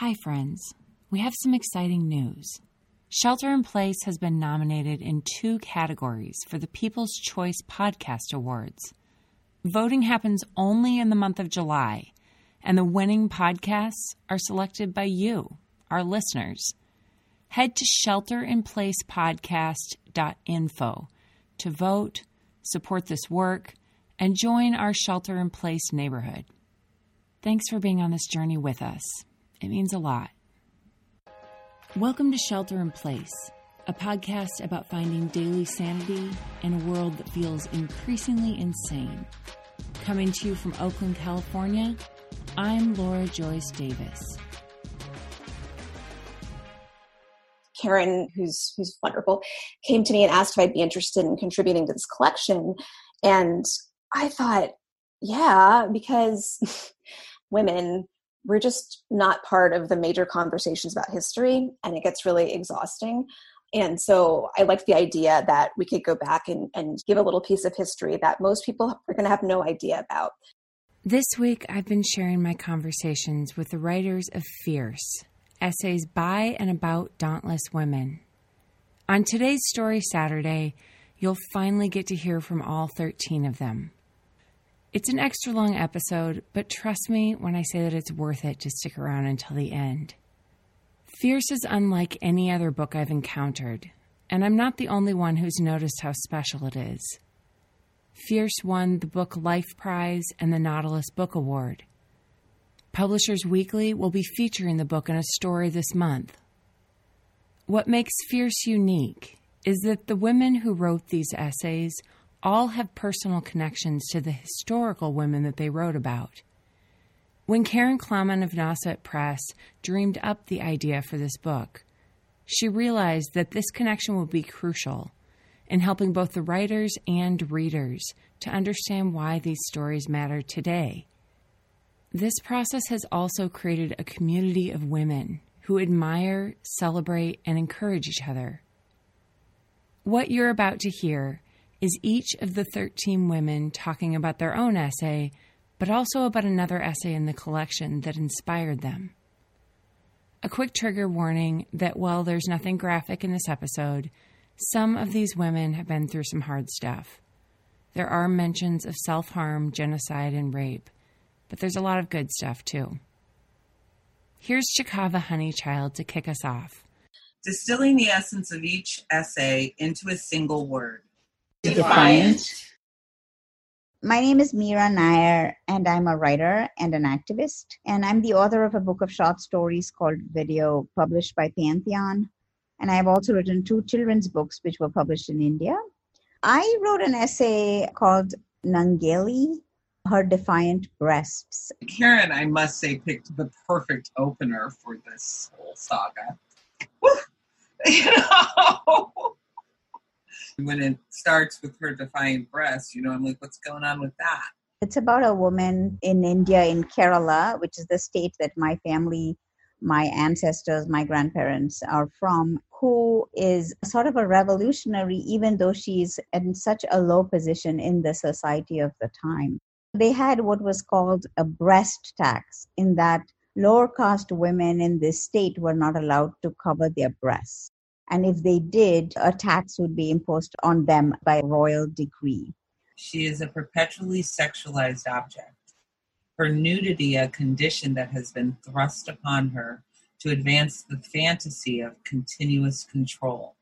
Hi, friends. We have some exciting news. Shelter in Place has been nominated in two categories for the People's Choice Podcast Awards. Voting happens only in the month of July, and the winning podcasts are selected by you, our listeners. Head to shelterinplacepodcast.info to vote, support this work, and join our Shelter in Place neighborhood. Thanks for being on this journey with us. It means a lot. Welcome to Shelter in Place, a podcast about finding daily sanity in a world that feels increasingly insane. Coming to you from Oakland, California, I'm Laura Joyce Davis. Karen, who's who's wonderful, came to me and asked if I'd be interested in contributing to this collection. And I thought, yeah, because women we're just not part of the major conversations about history and it gets really exhausting. And so i like the idea that we could go back and, and give a little piece of history that most people are going to have no idea about. This week i've been sharing my conversations with the writers of fierce essays by and about dauntless women. On today's story saturday you'll finally get to hear from all 13 of them it's an extra long episode, but trust me when I say that it's worth it to stick around until the end. Fierce is unlike any other book I've encountered, and I'm not the only one who's noticed how special it is. Fierce won the Book Life Prize and the Nautilus Book Award. Publishers Weekly will be featuring the book in a story this month. What makes Fierce unique is that the women who wrote these essays all have personal connections to the historical women that they wrote about. When Karen Klauman of Nauset Press dreamed up the idea for this book, she realized that this connection would be crucial in helping both the writers and readers to understand why these stories matter today. This process has also created a community of women who admire, celebrate, and encourage each other. What you're about to hear is each of the 13 women talking about their own essay, but also about another essay in the collection that inspired them. A quick trigger warning that while there's nothing graphic in this episode, some of these women have been through some hard stuff. There are mentions of self harm, genocide, and rape, but there's a lot of good stuff too. Here's Chikava Honeychild to kick us off. Distilling the essence of each essay into a single word. Defiant. My name is Meera Nair, and I'm a writer and an activist. And I'm the author of a book of short stories called Video, published by Pantheon. And I've also written two children's books, which were published in India. I wrote an essay called Nangeli, Her Defiant Breasts. Karen, I must say, picked the perfect opener for this whole saga. You know? When it starts with her defiant breast, you know, I'm like, what's going on with that? It's about a woman in India, in Kerala, which is the state that my family, my ancestors, my grandparents are from, who is sort of a revolutionary, even though she's in such a low position in the society of the time. They had what was called a breast tax, in that lower caste women in this state were not allowed to cover their breasts. And if they did, a tax would be imposed on them by royal decree. She is a perpetually sexualized object. Her nudity, a condition that has been thrust upon her to advance the fantasy of continuous control,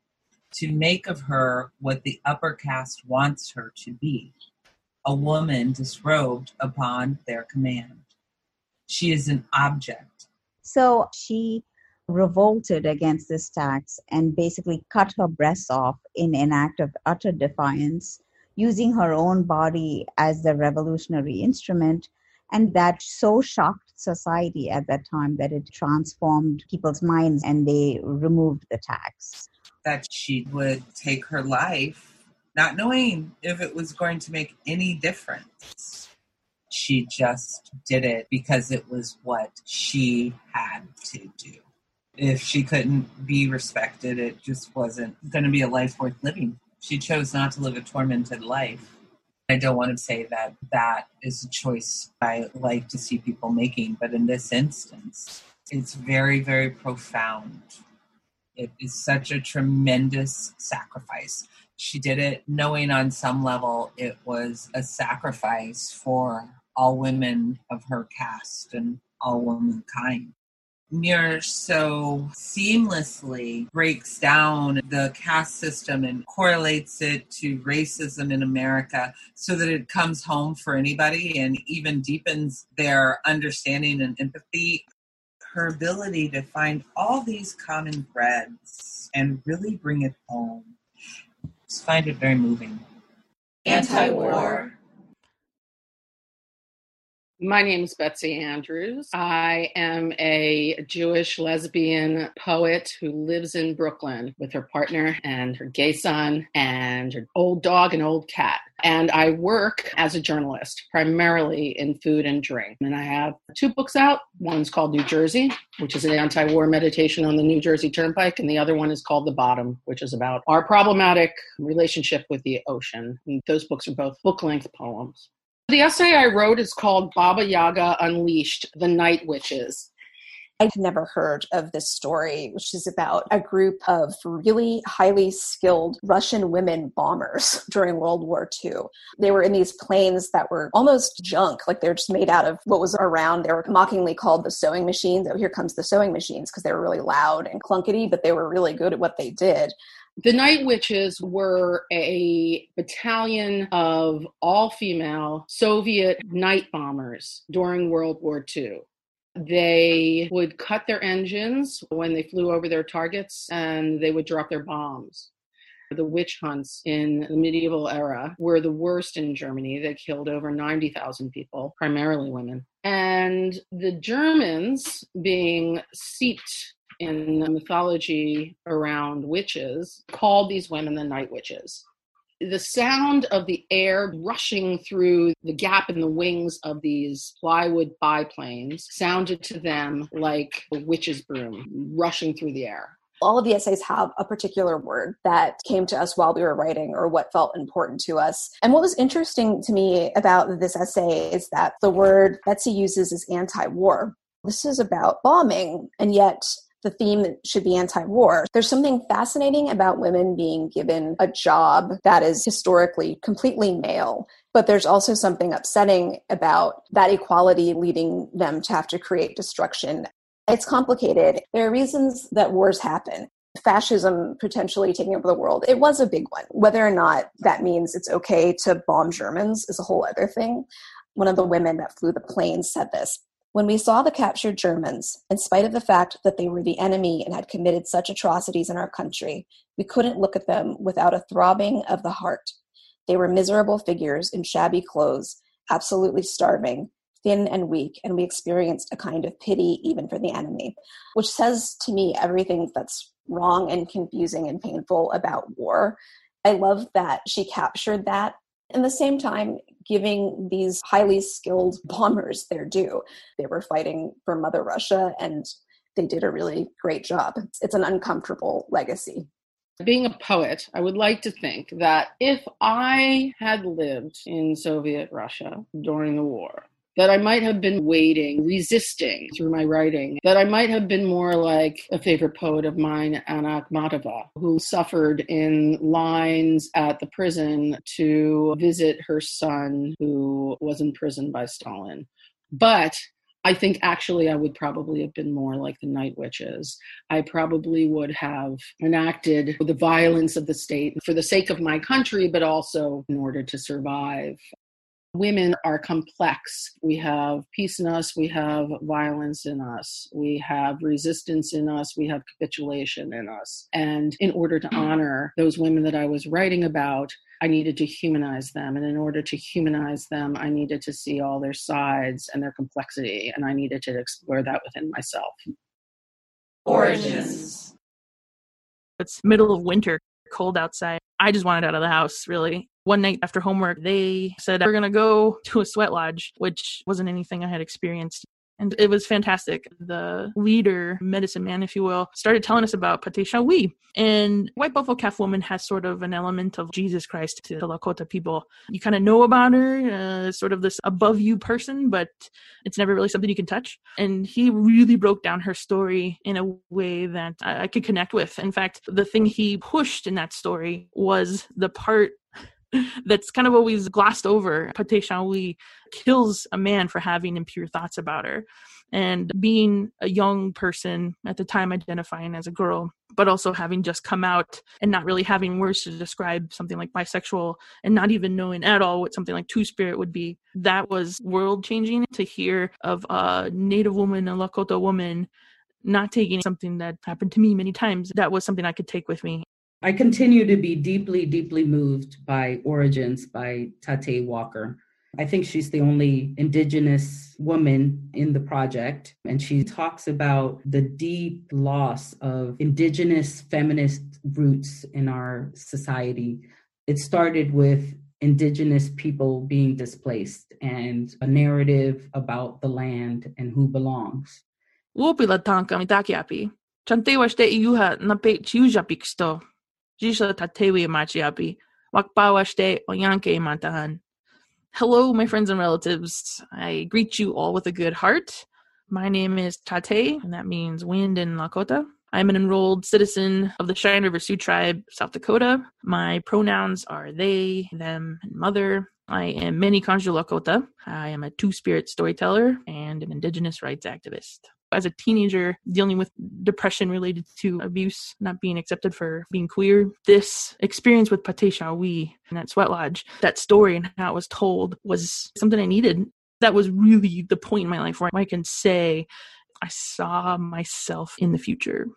to make of her what the upper caste wants her to be a woman disrobed upon their command. She is an object. So she revolted against this tax and basically cut her breasts off in an act of utter defiance, using her own body as the revolutionary instrument. And that so shocked society at that time that it transformed people's minds and they removed the tax. That she would take her life, not knowing if it was going to make any difference. She just did it because it was what she had to do if she couldn't be respected, it just wasn't going to be a life worth living. She chose not to live a tormented life. I don't want to say that that is a choice I like to see people making, but in this instance, It's very, very profound. It is such a tremendous sacrifice. She did it knowing on some level it was a sacrifice for all women of her caste and all womankind. Meera so seamlessly breaks down the caste system and correlates it to racism in America so that it comes home for anybody and even deepens their understanding and empathy. Her ability to find all these common threads and really bring it home. I just find it very moving. Anti war my name is Betsy Andrews. I am a Jewish lesbian poet who lives in Brooklyn with her partner and her gay son and her old dog and old cat. And I work as a journalist, primarily in food and drink. And I have two books out. One's called New Jersey, which is an anti war meditation on the New Jersey Turnpike. And the other one is called The Bottom, which is about our problematic relationship with the ocean. And those books are both book length poems. The essay I wrote is called Baba Yaga Unleashed The Night Witches. I'd never heard of this story, which is about a group of really highly skilled Russian women bombers during World War II. They were in these planes that were almost junk, like they're just made out of what was around. They were mockingly called the sewing machines. Oh, here comes the sewing machines because they were really loud and clunkety, but they were really good at what they did. The Night Witches were a battalion of all female Soviet night bombers during World War II. They would cut their engines when they flew over their targets and they would drop their bombs. The witch hunts in the medieval era were the worst in Germany. They killed over 90,000 people, primarily women. And the Germans, being seeped in the mythology around witches called these women the night witches. The sound of the air rushing through the gap in the wings of these plywood biplanes sounded to them like a witch's broom rushing through the air all of the essays have a particular word that came to us while we were writing or what felt important to us. And what was interesting to me about this essay is that the word Betsy uses is anti war. This is about bombing, and yet the theme should be anti war. There's something fascinating about women being given a job that is historically completely male. But there's also something upsetting about that equality leading them to have to create destruction. It's complicated. There are reasons that wars happen fascism potentially taking over the world, it was a big one. Whether or not that means it's okay to bomb Germans is a whole other thing. One of the women that flew the plane said this when we saw the captured Germans, in spite of the fact that they were the enemy and had committed such atrocities in our country, we couldn't look at them without a throbbing of the heart. They were miserable figures in shabby clothes, absolutely starving, thin and weak, and we experienced a kind of pity even for the enemy, which says to me everything that's wrong and confusing and painful about war. I love that she captured that. At the same time, giving these highly skilled bombers their due. They were fighting for Mother Russia and they did a really great job. It's an uncomfortable legacy. Being a poet, I would like to think that if I had lived in Soviet Russia during the war, that I might have been waiting, resisting through my writing, that I might have been more like a favorite poet of mine, Anna Akhmatova, who suffered in lines at the prison to visit her son who was imprisoned by Stalin. But I think actually I would probably have been more like the night witches. I probably would have enacted the violence of the state for the sake of my country, but also in order to survive women are complex. We have peace in us, we have violence in us, we have resistance in us, we have capitulation in us. And in order to honor those women that I was writing about, I needed to humanize them. And in order to humanize them, I needed to see all their sides and their complexity. And I needed to explore that within myself. Origins. It's middle of winter, cold outside. I just wanted out of the house, really one night after homework, they said, We're going to go to a sweat lodge, which wasn't anything I had experienced. And it was fantastic. The leader, medicine man, if you will, started telling us about Pate Shawi. And White Buffalo Calf Woman has sort of an element of Jesus Christ to the Lakota people. You kind of know about her, uh, sort of this above you person, but it's never really something you can touch. And he really broke down her story in a way that I, I could connect with. In fact, the thing he pushed in that story was the part that's kind of always glossed over. Pate Shawi kills a man for having impure thoughts about her. And being a young person at the time identifying as a girl, but also having just come out and not really having words to describe something like bisexual and not even knowing at all what something like two spirit would be, that was world changing to hear of a Native woman, a Lakota woman not taking something that happened to me many times. That was something I could take with me I continue to be deeply, deeply moved by Origins by Tate Walker. I think she's the only Indigenous woman in the project. And she talks about the deep loss of Indigenous feminist roots in our society. It started with Indigenous people being displaced and a narrative about the land and who belongs. Lupila tanka mitakiapi. Iuha na pe chiuja piksto. Hello, my friends and relatives. I greet you all with a good heart. My name is Tate, and that means wind in Lakota. I'm an enrolled citizen of the Cheyenne River Sioux Tribe, South Dakota. My pronouns are they, them, and mother. I am Mniconjou Lakota. I am a two spirit storyteller and an Indigenous rights activist as a teenager dealing with depression related to abuse, not being accepted for being queer. This experience with Pate Shawi and that sweat lodge, that story and how it was told was something I needed. That was really the point in my life where I can say I saw myself in the future.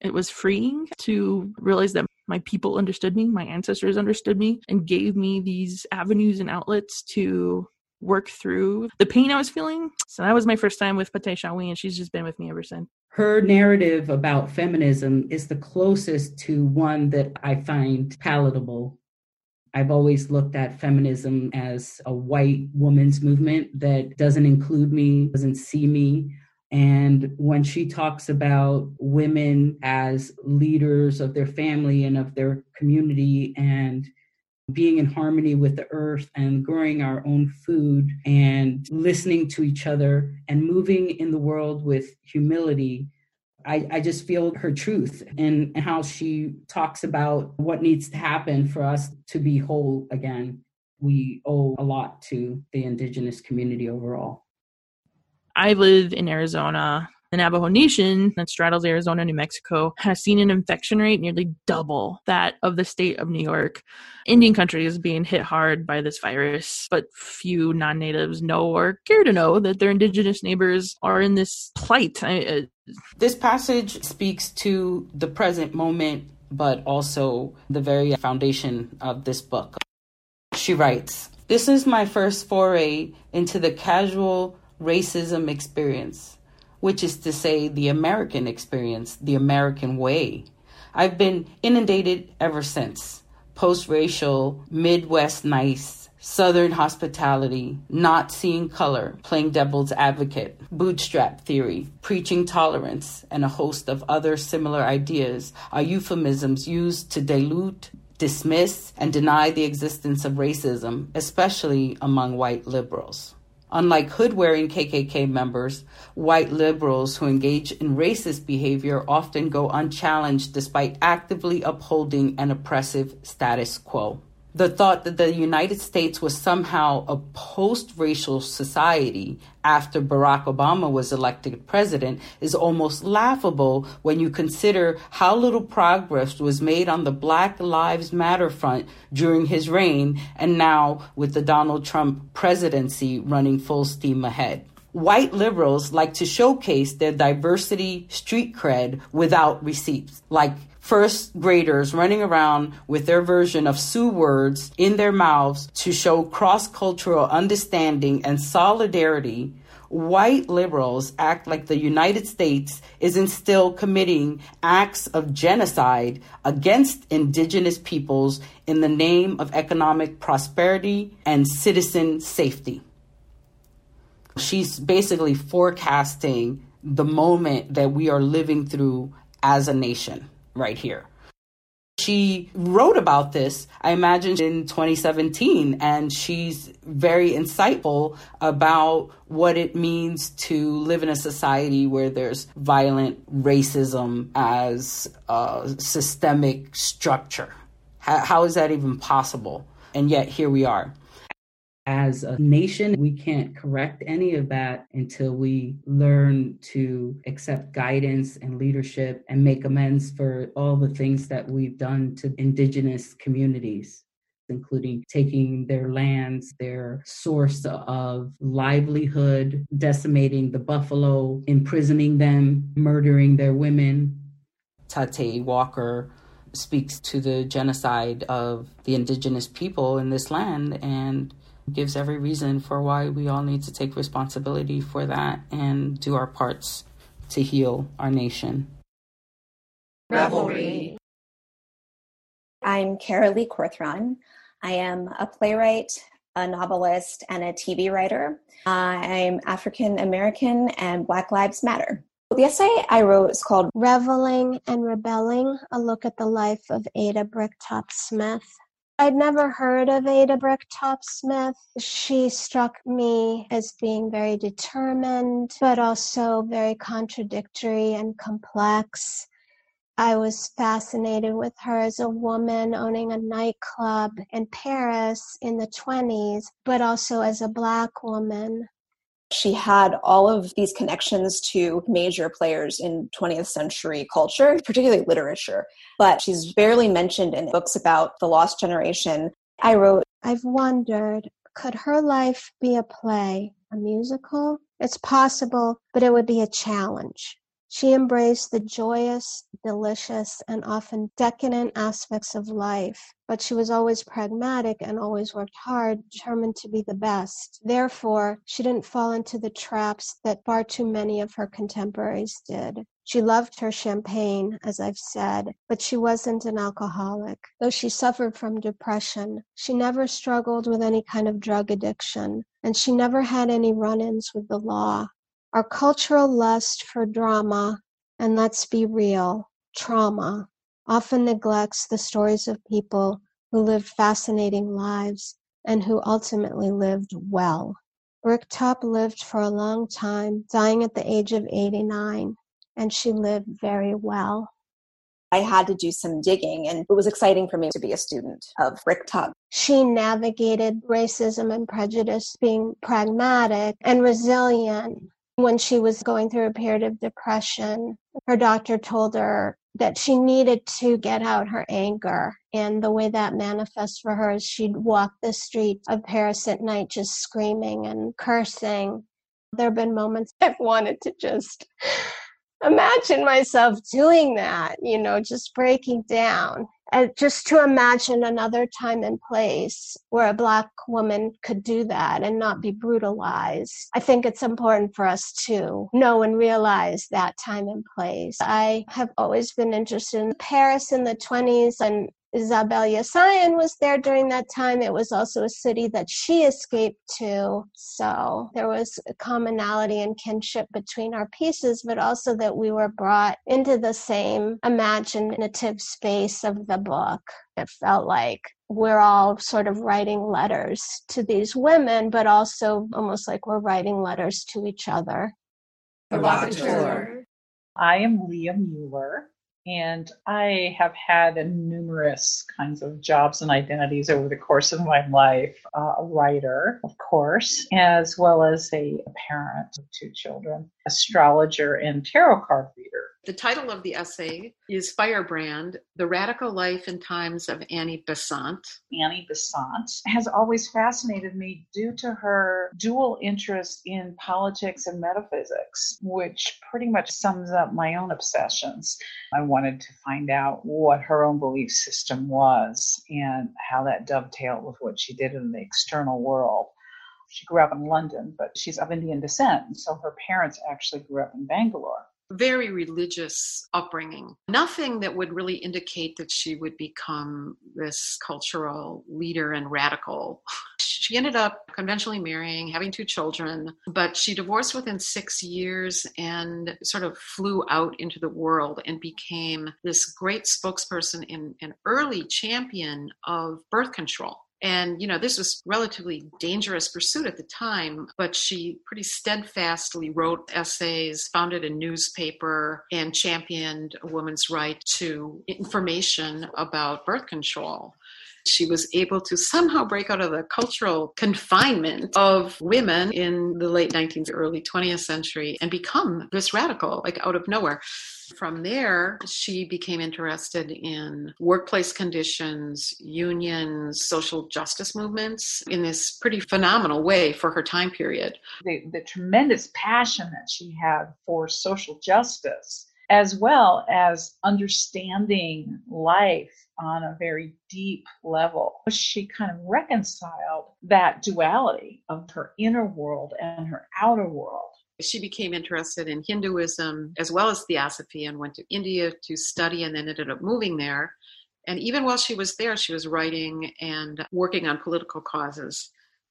It was freeing to realize that my people understood me, my ancestors understood me, and gave me these avenues and outlets to work through the pain I was feeling. So that was my first time with Pate Shawi, and she's just been with me ever since. Her narrative about feminism is the closest to one that I find palatable. I've always looked at feminism as a white woman's movement that doesn't include me, doesn't see me. And when she talks about women as leaders of their family and of their community and being in harmony with the earth and growing our own food and listening to each other and moving in the world with humility. I, I just feel her truth and how she talks about what needs to happen for us to be whole again. We owe a lot to the indigenous community overall. I live in Arizona the Navajo Nation that straddles Arizona, New Mexico has seen an infection rate nearly double that of the state of New York. Indian country is being hit hard by this virus, but few non natives know or care to know that their indigenous neighbors are in this plight. I, uh, this passage speaks to the present moment, but also the very foundation of this book. She writes, This is my first foray into the casual racism experience which is to say, the American experience, the American way. I've been inundated ever since. Post racial, Midwest nice, Southern hospitality, not seeing color, playing devil's advocate, bootstrap theory, preaching tolerance, and a host of other similar ideas are euphemisms used to dilute, dismiss, and deny the existence of racism, especially among white liberals. Unlike hood wearing KKK members, white liberals who engage in racist behavior often go unchallenged despite actively upholding an oppressive status quo the thought that the United States was somehow a post racial society after Barack Obama was elected president is almost laughable when you consider how little progress was made on the Black Lives Matter front during his reign and now with the Donald Trump presidency running full steam ahead. White liberals like to showcase their diversity street cred without receipts, like first graders running around with their version of Sioux words in their mouths to show cross cultural understanding and solidarity, white liberals act like the United States isn't still committing acts of genocide against indigenous peoples in the name of economic prosperity and citizen safety. She's basically forecasting the moment that we are living through as a nation right here. She wrote about this, I imagine, in 2017, and she's very insightful about what it means to live in a society where there's violent racism as a systemic structure. how, how is that even possible? And yet, here we are as a nation, we can't correct any of that until we learn to accept guidance and leadership and make amends for all the things that we've done to indigenous communities including taking their lands, their source of livelihood, decimating the buffalo, imprisoning them, murdering their women. Tate Walker speaks to the genocide of the indigenous people in this land and gives every reason for why we all need to take responsibility for that and do our parts to heal our nation. Revelry. I'm Carolee Corthron. I am a playwright, a novelist, and a TV writer. I'm African American and Black Lives Matter. The essay I wrote is called Reveling and Rebelling A Look at the Life of Ada Bricktop Smith. I'd never heard of Ada Bricktop Smith. She struck me as being very determined, but also very contradictory and complex. I was fascinated with her as a woman owning a nightclub in Paris in the 20s, but also as a Black woman she had all of these connections to major players in 20th century culture, particularly literature, but she's barely mentioned in books about the lost generation. I wrote, I've wondered, could her life be a play, a musical? It's possible, but it would be a challenge. She embraced the joyous, delicious, and often decadent aspects of life, but she was always pragmatic and always worked hard, determined to be the best. Therefore, she didn't fall into the traps that far too many of her contemporaries did. She loved her champagne, as I've said, but she wasn't an alcoholic. Though she suffered from depression, she never struggled with any kind of drug addiction, and she never had any run ins with the law. Our cultural lust for drama, and let's be real, trauma, often neglects the stories of people who lived fascinating lives and who ultimately lived well. Bricktop lived for a long time, dying at the age of 89, and she lived very well. I had to do some digging, and it was exciting for me to be a student of Bricktop. She navigated racism and prejudice being pragmatic and resilient when she was going through a period of depression, her doctor told her that she needed to get out her anger. And the way that manifests for her is she'd walk the streets of Paris at night just screaming and cursing. There have been moments I've wanted to just imagine myself doing that, you know, just breaking down. And just to imagine another time and place where a Black woman could do that and not be brutalized. I think it's important for us to know and realize that time and place. I have always been interested in Paris in the 20s and Isabelle Yassayan was there during that time. It was also a city that she escaped to. So there was a commonality and kinship between our pieces, but also that we were brought into the same imaginative space of the book. It felt like we're all sort of writing letters to these women, but also almost like we're writing letters to each other. Provocateur. I am Leah Mueller. And I have had numerous kinds of jobs and identities over the course of my life. Uh, a writer, of course, as well as a, a parent of two children, astrologer, and tarot card reader. The title of the essay is Firebrand The Radical Life and Times of Annie Besant. Annie Besant has always fascinated me due to her dual interest in politics and metaphysics, which pretty much sums up my own obsessions. I wanted to find out what her own belief system was and how that dovetailed with what she did in the external world she grew up in London, but she's of Indian descent. So her parents actually grew up in Bangalore very religious upbringing. Nothing that would really indicate that she would become this cultural leader and radical. She ended up conventionally marrying, having two children, but she divorced within six years and sort of flew out into the world and became this great spokesperson and an early champion of birth control. And, you know, this was relatively dangerous pursuit at the time, but she pretty steadfastly wrote essays, founded a newspaper, and championed a woman's right to information about birth control she was able to somehow break out of the cultural confinement of women in the late 19th, early 20th century and become this radical, like out of nowhere. From there, she became interested in workplace conditions, unions, social justice movements in this pretty phenomenal way for her time period. The, the tremendous passion that she had for social justice, as well as understanding life on a very deep level. She kind of reconciled that duality of her inner world and her outer world she became interested in Hinduism as well as theosophy and went to India to study and then ended up moving there. And even while she was there, she was writing and working on political causes.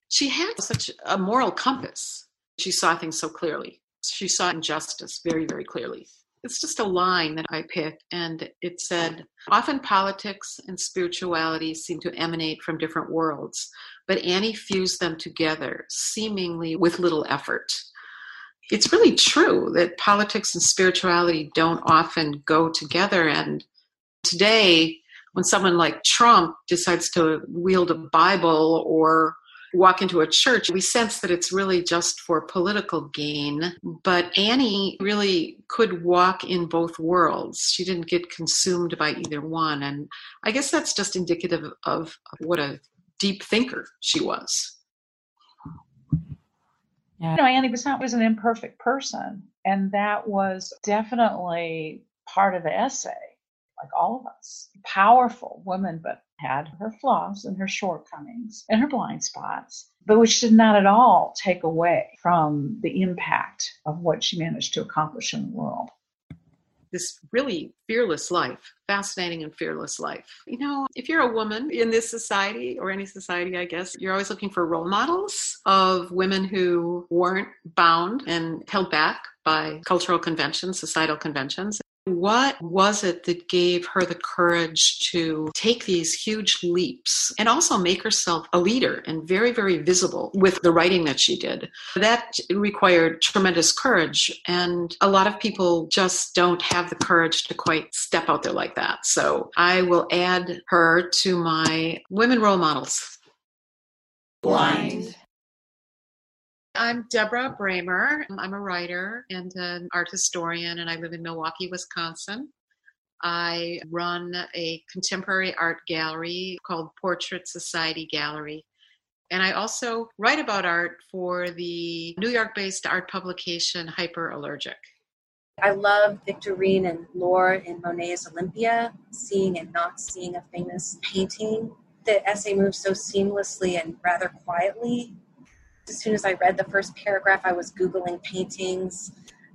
She had such a moral compass. She saw things so clearly. She saw injustice very, very clearly. It's just a line that I picked, and it said Often politics and spirituality seem to emanate from different worlds, but Annie fused them together, seemingly with little effort it's really true that politics and spirituality don't often go together. And today, when someone like Trump decides to wield a Bible or walk into a church, we sense that it's really just for political gain. But Annie really could walk in both worlds. She didn't get consumed by either one. And I guess that's just indicative of, what a deep thinker she was. Yeah. You know, Annie Besant was an imperfect person, and that was definitely part of the essay, like all of us. Powerful woman, but had her flaws and her shortcomings and her blind spots, but which did not at all take away from the impact of what she managed to accomplish in the world this really fearless life, fascinating and fearless life. You know, if you're a woman in this society or any society, I guess, you're always looking for role models of women who weren't bound and held back by cultural conventions, societal conventions. What was it that gave her the courage to take these huge leaps and also make herself a leader and very, very visible with the writing that she did? That required tremendous courage, and a lot of people just don't have the courage to quite step out there like that. So I will add her to my women role models. Blind. I'm Deborah Brehmer. I'm a writer and an art historian, and I live in Milwaukee, Wisconsin. I run a contemporary art gallery called Portrait Society Gallery. And I also write about art for the New York based art publication Hyperallergic. I love Victorine and Laure in Manet's Olympia, seeing and not seeing a famous painting. The essay moves so seamlessly and rather quietly as soon as I read the first paragraph, I was Googling paintings.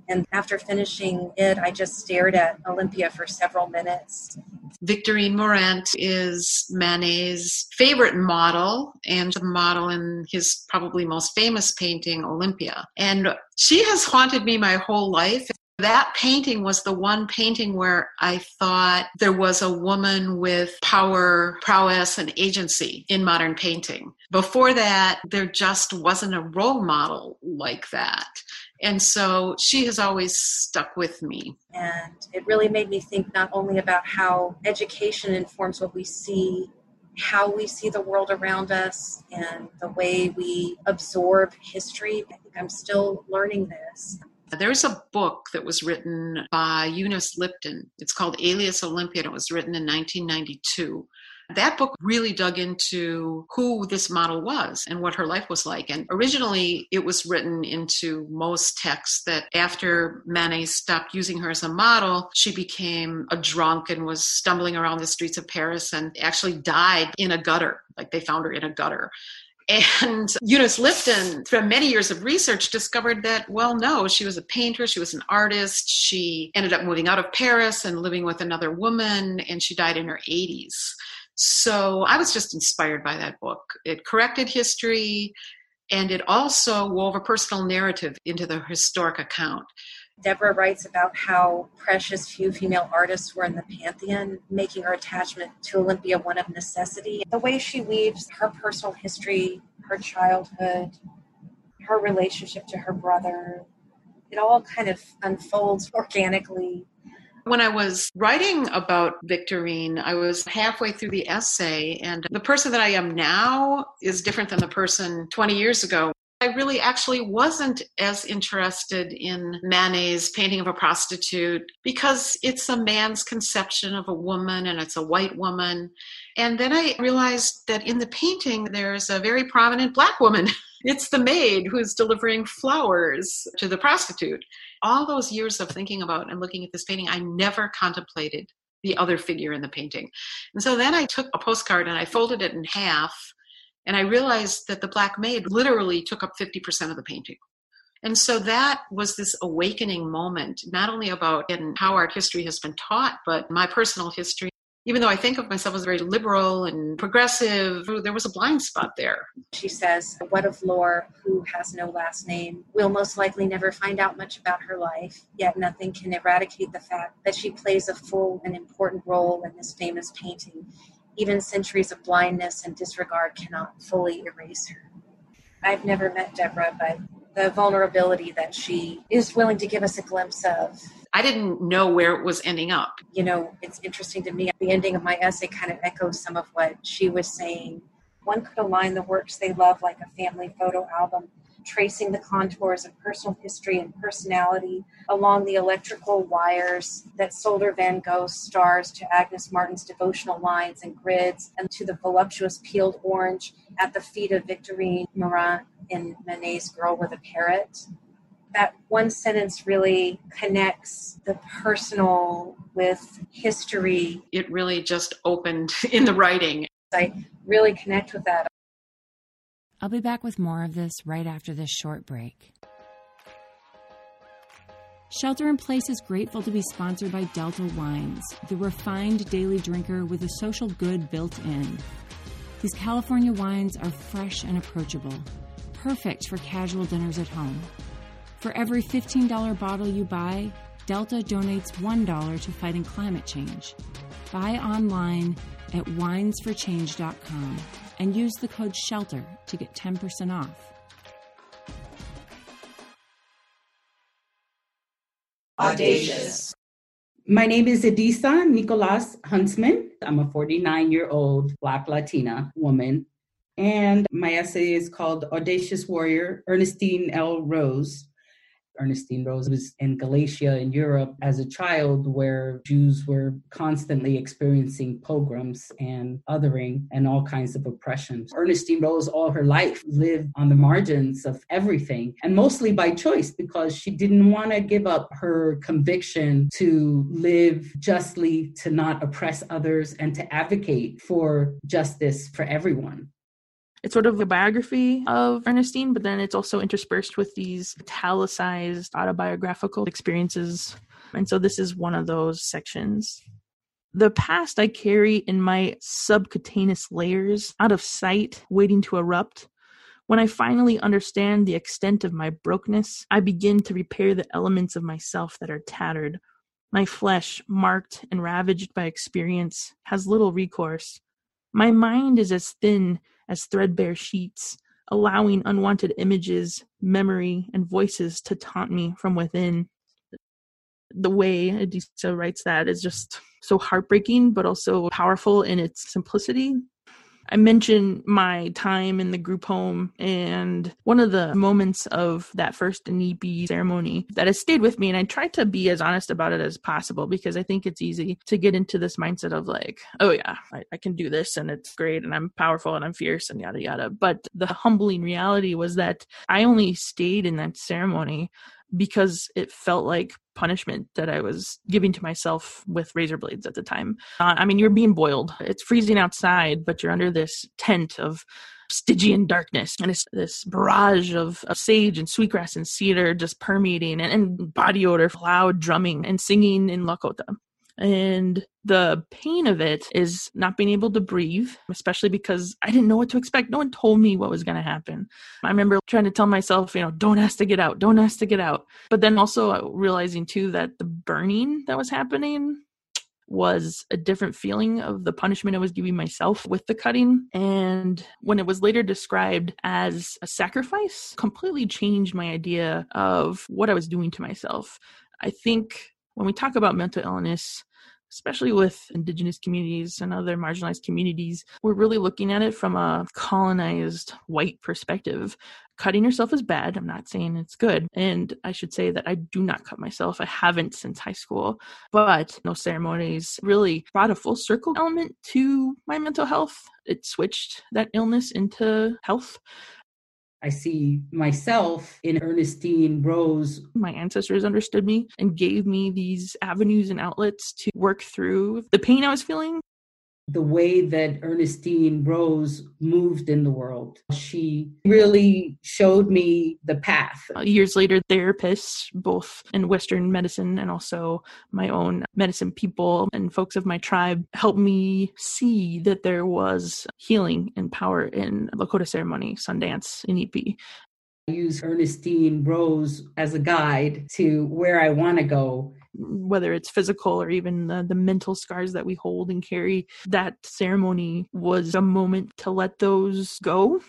And after finishing it, I just stared at Olympia for several minutes. Victorine Meurent is Manet's favorite model and the model in his probably most famous painting, Olympia. And she has haunted me my whole life. That painting was the one painting where I thought there was a woman with power, prowess, and agency in modern painting. Before that, there just wasn't a role model like that. And so she has always stuck with me. And it really made me think not only about how education informs what we see, how we see the world around us, and the way we absorb history. I think I'm still learning this. There's a book that was written by Eunice Lipton. It's called Alias Olympia, and it was written in 1992. That book really dug into who this model was and what her life was like. And originally, it was written into most texts that after Manet stopped using her as a model, she became a drunk and was stumbling around the streets of Paris and actually died in a gutter. Like they found her in a gutter And Eunice Lipton, from many years of research, discovered that, well, no, she was a painter, she was an artist. She ended up moving out of Paris and living with another woman, and she died in her 80s. So I was just inspired by that book. It corrected history and it also wove a personal narrative into the historic account. Deborah writes about how precious few female artists were in the pantheon, making her attachment to Olympia one of necessity. The way she weaves her personal history, her childhood, her relationship to her brother, it all kind of unfolds organically. When I was writing about Victorine, I was halfway through the essay, and the person that I am now is different than the person 20 years ago. I really actually wasn't as interested in Manet's painting of a prostitute because it's a man's conception of a woman and it's a white woman. And then I realized that in the painting, there's a very prominent black woman. It's the maid who's delivering flowers to the prostitute. All those years of thinking about and looking at this painting, I never contemplated the other figure in the painting. And so then I took a postcard and I folded it in half and I realized that the Black Maid literally took up 50% of the painting. And so that was this awakening moment, not only about how art history has been taught, but my personal history. Even though I think of myself as very liberal and progressive, there was a blind spot there. She says, What of Laure, who has no last name? We'll most likely never find out much about her life, yet nothing can eradicate the fact that she plays a full and important role in this famous painting even centuries of blindness and disregard cannot fully erase her. I've never met Deborah, but the vulnerability that she is willing to give us a glimpse of. I didn't know where it was ending up. You know, it's interesting to me. The ending of my essay kind of echoes some of what she was saying. One could align the works they love like a family photo album tracing the contours of personal history and personality along the electrical wires that solder Van Gogh's stars to Agnes Martin's devotional lines and grids, and to the voluptuous peeled orange at the feet of Victorine Meurent in Manet's Girl with a Parrot. That one sentence really connects the personal with history. It really just opened in the writing. I really connect with that. I'll be back with more of this right after this short break. Shelter in Place is grateful to be sponsored by Delta Wines, the refined daily drinker with a social good built in. These California wines are fresh and approachable, perfect for casual dinners at home. For every $15 bottle you buy, Delta donates $1 to fighting climate change. Buy online at winesforchange.com and use the code SHELTER to get 10% off. Audacious. My name is Edisa Nicolas Huntsman. I'm a 49 year old Black Latina woman. And my essay is called Audacious Warrior Ernestine L. Rose. Ernestine Rose was in Galicia in Europe as a child, where Jews were constantly experiencing pogroms and othering and all kinds of oppression. Ernestine Rose, all her life, lived on the margins of everything, and mostly by choice because she didn't want to give up her conviction to live justly, to not oppress others, and to advocate for justice for everyone. It's sort of a biography of Ernestine, but then it's also interspersed with these italicized autobiographical experiences. And so this is one of those sections. The past I carry in my subcutaneous layers, out of sight, waiting to erupt. When I finally understand the extent of my brokenness, I begin to repair the elements of myself that are tattered. My flesh, marked and ravaged by experience, has little recourse. My mind is as thin as threadbare sheets, allowing unwanted images, memory, and voices to taunt me from within. The way Adisa writes that is just so heartbreaking, but also powerful in its simplicity. I mentioned my time in the group home and one of the moments of that first Inipi ceremony that has stayed with me. And I tried to be as honest about it as possible because I think it's easy to get into this mindset of like, oh yeah, I, I can do this and it's great and I'm powerful and I'm fierce and yada yada. But the humbling reality was that I only stayed in that ceremony because it felt like punishment that I was giving to myself with razor blades at the time. Uh, I mean, you're being boiled. It's freezing outside, but you're under this tent of Stygian darkness and it's this barrage of, of sage and sweetgrass and cedar just permeating and, and body odor, loud drumming and singing in Lakota. And the pain of it is not being able to breathe, especially because I didn't know what to expect. No one told me what was going to happen. I remember trying to tell myself, you know, don't ask to get out, don't ask to get out. But then also uh, realizing too that the burning that was happening was a different feeling of the punishment I was giving myself with the cutting. And when it was later described as a sacrifice, completely changed my idea of what I was doing to myself. I think when we talk about mental illness, especially with indigenous communities and other marginalized communities, we're really looking at it from a colonized white perspective. Cutting yourself is bad. I'm not saying it's good. And I should say that I do not cut myself. I haven't since high school. But those ceremonies really brought a full circle element to my mental health. It switched that illness into health. I see myself in Ernestine Rose. My ancestors understood me and gave me these avenues and outlets to work through the pain I was feeling the way that Ernestine Rose moved in the world. She really showed me the path. Uh, years later, therapists, both in Western medicine and also my own medicine people and folks of my tribe, helped me see that there was healing and power in Lakota ceremony, Sundance, Inipi. I use Ernestine Rose as a guide to where I want to go whether it's physical or even the, the mental scars that we hold and carry, that ceremony was a moment to let those go.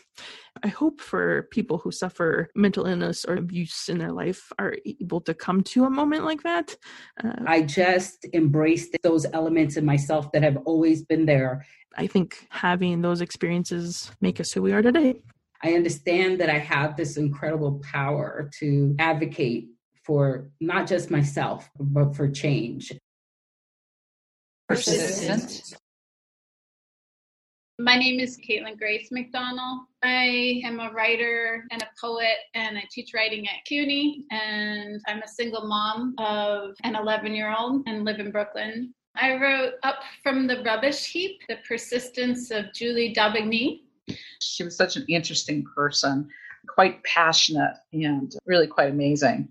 I hope for people who suffer mental illness or abuse in their life are able to come to a moment like that. Uh, I just embraced those elements in myself that have always been there. I think having those experiences make us who we are today. I understand that I have this incredible power to advocate for not just myself, but for change. Persistent. My name is Caitlin Grace McDonald. I am a writer and a poet, and I teach writing at CUNY. And I'm a single mom of an 11 year old and live in Brooklyn. I wrote Up from the Rubbish Heap The Persistence of Julie d'Aubigny. She was such an interesting person, quite passionate, and really quite amazing.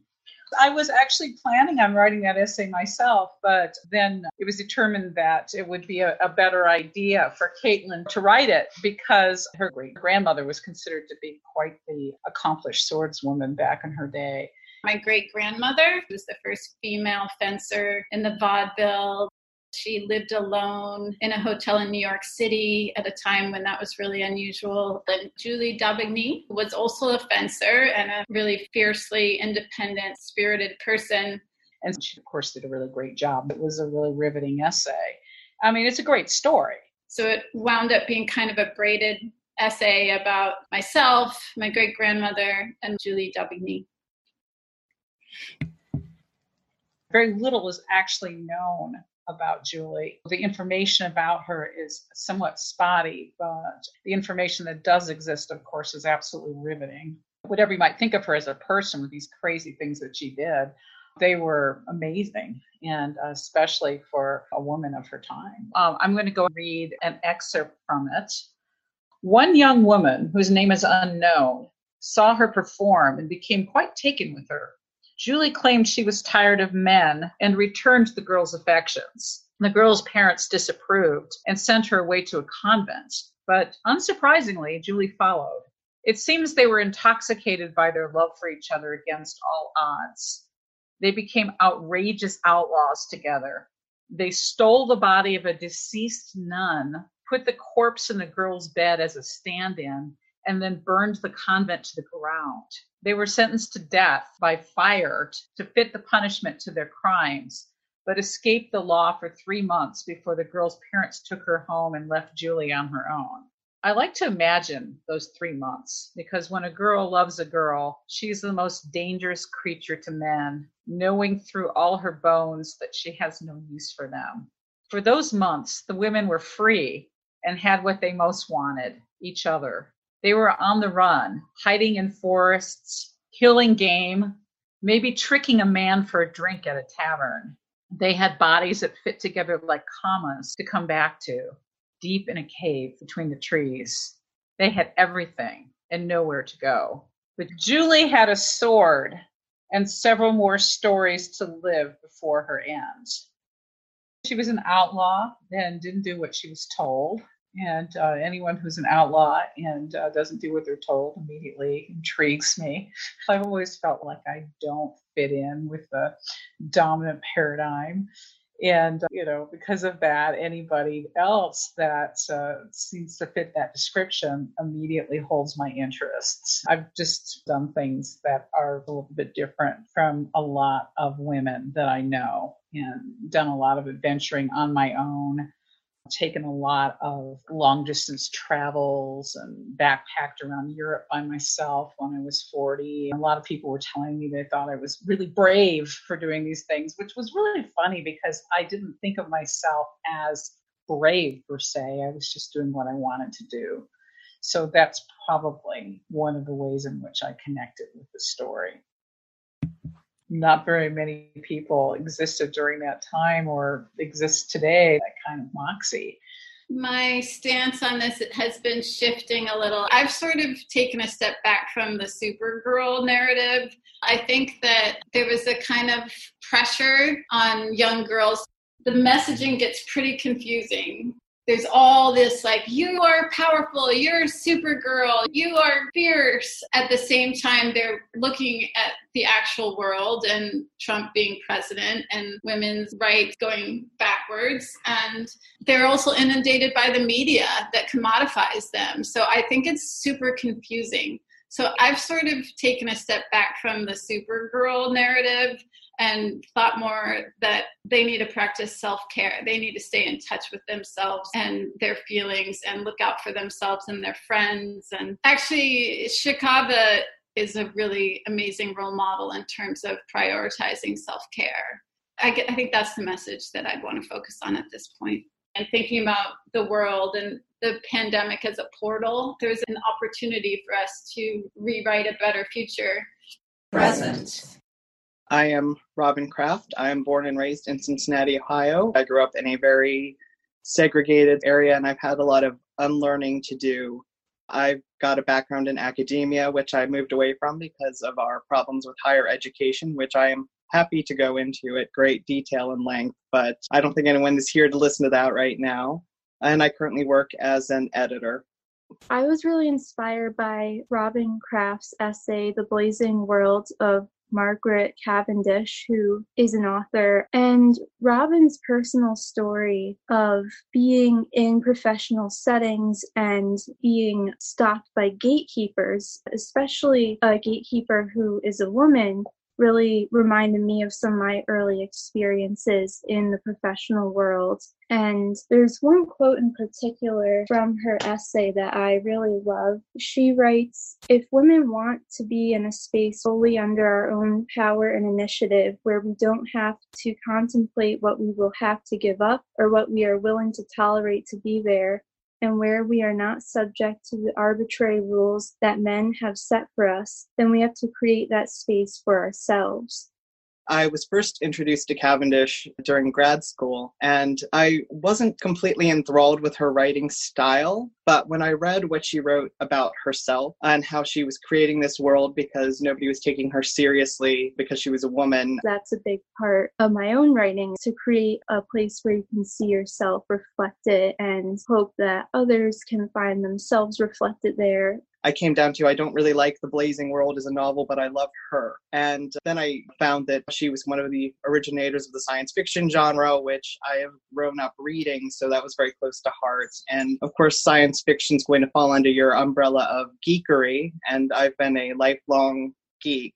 I was actually planning on writing that essay myself, but then it was determined that it would be a, a better idea for Caitlin to write it because her great grandmother was considered to be quite the accomplished swordswoman back in her day. My great grandmother was the first female fencer in the vaudeville. She lived alone in a hotel in New York City at a time when that was really unusual. And Julie d'Aubigny was also a fencer and a really fiercely independent, spirited person. And she, of course, did a really great job. It was a really riveting essay. I mean, it's a great story. So it wound up being kind of a braided essay about myself, my great grandmother, and Julie d'Aubigny. Very little is actually known about Julie. The information about her is somewhat spotty, but the information that does exist, of course, is absolutely riveting. Whatever you might think of her as a person with these crazy things that she did, they were amazing, and especially for a woman of her time. Um, I'm going to go read an excerpt from it. One young woman, whose name is unknown, saw her perform and became quite taken with her. Julie claimed she was tired of men and returned the girl's affections. The girl's parents disapproved and sent her away to a convent, but unsurprisingly, Julie followed. It seems they were intoxicated by their love for each other against all odds. They became outrageous outlaws together. They stole the body of a deceased nun, put the corpse in the girl's bed as a stand in, and then burned the convent to the ground. They were sentenced to death by fire to fit the punishment to their crimes, but escaped the law for three months before the girl's parents took her home and left Julie on her own. I like to imagine those three months because when a girl loves a girl, she's the most dangerous creature to men, knowing through all her bones that she has no use for them. For those months, the women were free and had what they most wanted each other. They were on the run, hiding in forests, killing game, maybe tricking a man for a drink at a tavern. They had bodies that fit together like commas to come back to, deep in a cave between the trees. They had everything and nowhere to go. But Julie had a sword and several more stories to live before her end. She was an outlaw and didn't do what she was told. And uh, anyone who's an outlaw and uh, doesn't do what they're told immediately intrigues me. I've always felt like I don't fit in with the dominant paradigm. And you know because of that anybody else that uh, seems to fit that description immediately holds my interests. I've just done things that are a little bit different from a lot of women that i know and done a lot of adventuring on my own taken a lot of long distance travels and backpacked around Europe by myself when I was 40. A lot of people were telling me they thought I was really brave for doing these things, which was really funny because I didn't think of myself as brave per se. I was just doing what I wanted to do. So that's probably one of the ways in which I connected with the story not very many people existed during that time or exist today, that kind of moxie. My stance on this has been shifting a little. I've sort of taken a step back from the Supergirl narrative. I think that there was a kind of pressure on young girls. The messaging gets pretty confusing there's all this like you are powerful you're supergirl you are fierce. At the same time they're looking at the actual world and trump being president and women's rights going backwards and they're also inundated by the media that commodifies them. So i think it's super confusing so i've sort of taken a step back from the supergirl narrative and thought more that they need to practice self care. They need to stay in touch with themselves and their feelings and look out for themselves and their friends. And actually, Chikaba is a really amazing role model in terms of prioritizing self care. I, I think that's the message that I'd want to focus on at this point. And thinking about the world and the pandemic as a portal, there's an opportunity for us to rewrite a better future. Present. I am Robin Kraft. I am born and raised in Cincinnati, Ohio. I grew up in a very segregated area and I've had a lot of unlearning to do. I've got a background in academia, which I moved away from because of our problems with higher education, which I am happy to go into at great detail and length, but I don't think anyone is here to listen to that right now. And I currently work as an editor. I was really inspired by Robin Kraft's essay, The Blazing World of Margaret Cavendish, who is an author, and Robin's personal story of being in professional settings and being stopped by gatekeepers, especially a gatekeeper who is a woman, really reminded me of some of my early experiences in the professional world. And there's one quote in particular from her essay that I really love. She writes If women want to be in a space solely under our own power and initiative, where we don't have to contemplate what we will have to give up or what we are willing to tolerate to be there, and where we are not subject to the arbitrary rules that men have set for us, then we have to create that space for ourselves. I was first introduced to Cavendish during grad school, and I wasn't completely enthralled with her writing style. But when I read what she wrote about herself and how she was creating this world because nobody was taking her seriously because she was a woman, that's a big part of my own writing to create a place where you can see yourself reflected and hope that others can find themselves reflected there I came down to I don't really like The Blazing World as a novel, but I love her. And then I found that she was one of the originators of the science fiction genre, which I have grown up reading, so that was very close to heart. And of course, science fiction is going to fall under your umbrella of geekery, and I've been a lifelong geek.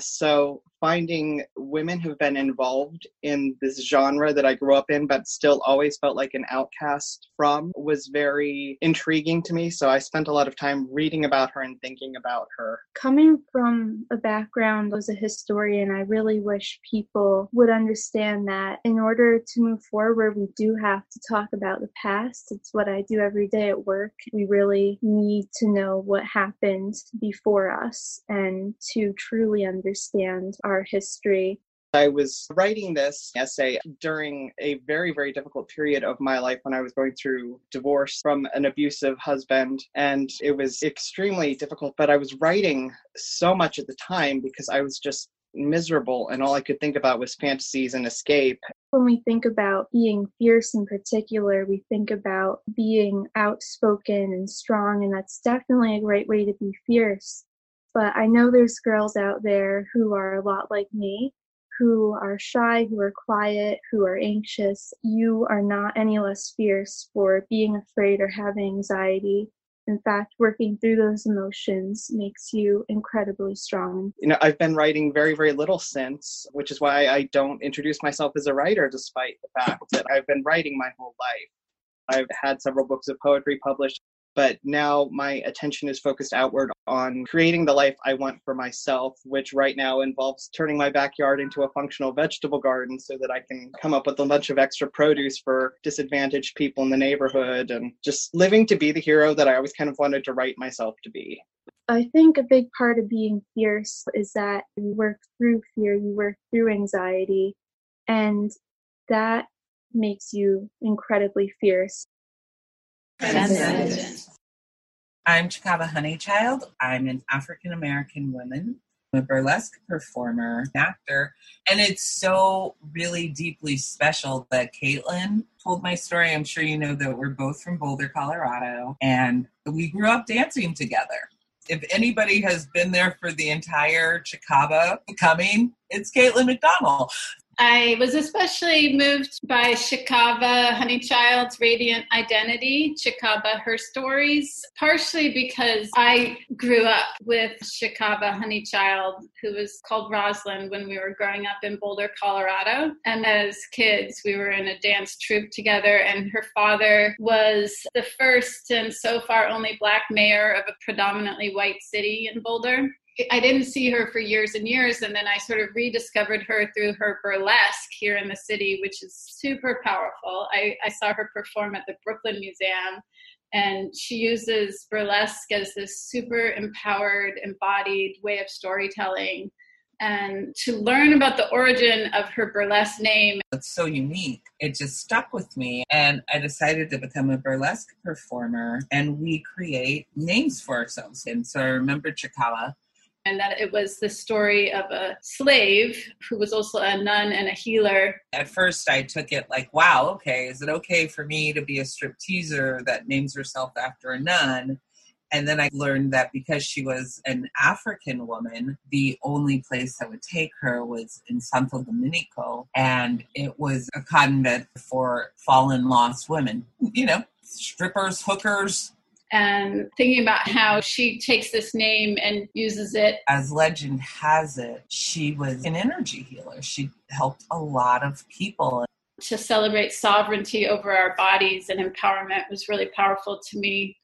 So finding women who've been involved in this genre that I grew up in, but still always felt like an outcast from, was very intriguing to me. So I spent a lot of time reading about her and thinking about her. Coming from a background as a historian, I really wish people would understand that in order to move forward, we do have to talk about the past. It's what I do every day at work. We really need to know what happened before us and to truly understand our history. I was writing this essay during a very, very difficult period of my life when I was going through divorce from an abusive husband. And it was extremely difficult, but I was writing so much at the time because I was just miserable and all I could think about was fantasies and escape. When we think about being fierce in particular, we think about being outspoken and strong, and that's definitely a great way to be fierce. But I know there's girls out there who are a lot like me, who are shy, who are quiet, who are anxious. You are not any less fierce for being afraid or having anxiety. In fact, working through those emotions makes you incredibly strong. You know, I've been writing very, very little since, which is why I don't introduce myself as a writer, despite the fact that I've been writing my whole life. I've had several books of poetry published but now my attention is focused outward on creating the life I want for myself, which right now involves turning my backyard into a functional vegetable garden so that I can come up with a bunch of extra produce for disadvantaged people in the neighborhood and just living to be the hero that I always kind of wanted to write myself to be. I think a big part of being fierce is that you work through fear, you work through anxiety, and that makes you incredibly fierce. I'm Chikaba Honeychild. I'm an African American woman, I'm a burlesque performer, actor, and it's so really deeply special that Caitlin told my story. I'm sure you know that we're both from Boulder, Colorado, and we grew up dancing together. If anybody has been there for the entire Chikaba coming, it's Caitlin McDonald. I was especially moved by Chikaba Honeychild's radiant identity, Chikaba her stories, partially because I grew up with Chikaba Honeychild, who was called Rosalind when we were growing up in Boulder, Colorado. And as kids, we were in a dance troupe together, and her father was the first and so far only black mayor of a predominantly white city in Boulder. I didn't see her for years and years, and then I sort of rediscovered her through her burlesque here in the city, which is super powerful. I, I saw her perform at the Brooklyn Museum, and she uses burlesque as this super empowered, embodied way of storytelling. And to learn about the origin of her burlesque name. It's so unique. It just stuck with me. And I decided to become a burlesque performer and we create names for ourselves. And so I remember Chikaba and that it was the story of a slave who was also a nun and a healer. At first, I took it like, wow, okay, is it okay for me to be a stripteaser that names herself after a nun? And then I learned that because she was an African woman, the only place that would take her was in Santo Dominico. And it was a convent for fallen lost women, you know, strippers, hookers, and thinking about how she takes this name and uses it. As legend has it, she was an energy healer. She helped a lot of people. To celebrate sovereignty over our bodies and empowerment was really powerful to me.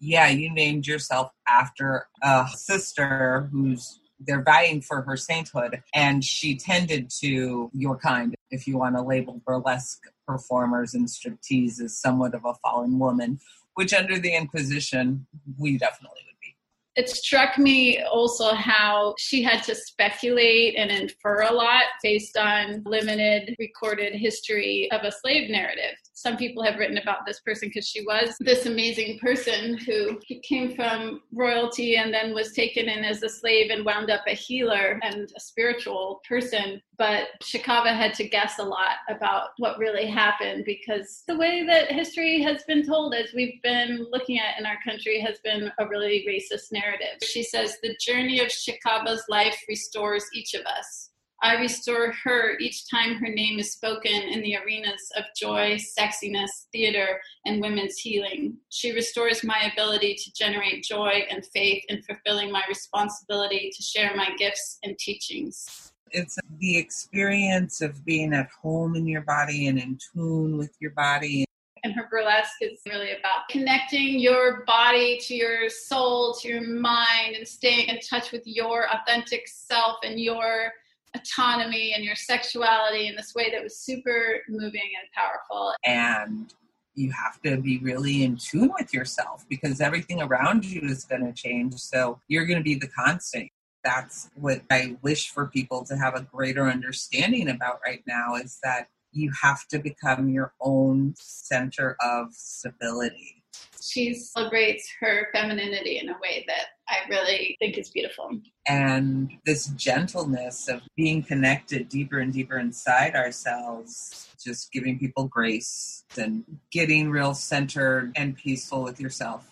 Yeah, you named yourself after a sister who's they're vying for her sainthood and she tended to your kind if you want to label burlesque performers and striptease as somewhat of a fallen woman which under the Inquisition, we definitely would be. It struck me also how she had to speculate and infer a lot based on limited recorded history of a slave narrative some people have written about this person because she was this amazing person who came from royalty and then was taken in as a slave and wound up a healer and a spiritual person. But Chikaba had to guess a lot about what really happened because the way that history has been told, as we've been looking at in our country, has been a really racist narrative. She says the journey of Chikaba's life restores each of us. I restore her each time her name is spoken in the arenas of joy, sexiness, theater, and women's healing. She restores my ability to generate joy and faith in fulfilling my responsibility to share my gifts and teachings. It's the experience of being at home in your body and in tune with your body and her burlesque is really about connecting your body to your soul, to your mind, and staying in touch with your authentic self and your autonomy and your sexuality in this way that was super moving and powerful. And you have to be really in tune with yourself because everything around you is going to change. So you're going to be the constant. That's what I wish for people to have a greater understanding about right now is that you have to become your own center of stability. She celebrates her femininity in a way that I really think is beautiful. And this gentleness of being connected deeper and deeper inside ourselves, just giving people grace and getting real centered and peaceful with yourself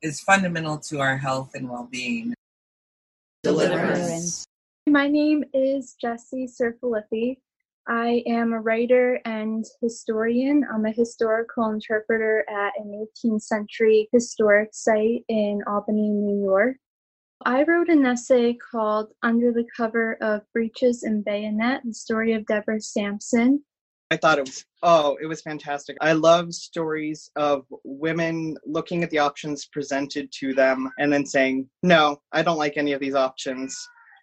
is fundamental to our health and well being. Deliverance. My name is Jessie Serfilippi. I am a writer and historian. I'm a historical interpreter at an 18th century historic site in Albany, New York. I wrote an essay called Under the Cover of Breeches and Bayonet, the story of Deborah Sampson. I thought it was oh, it was fantastic. I love stories of women looking at the options presented to them and then saying, "No, I don't like any of these options."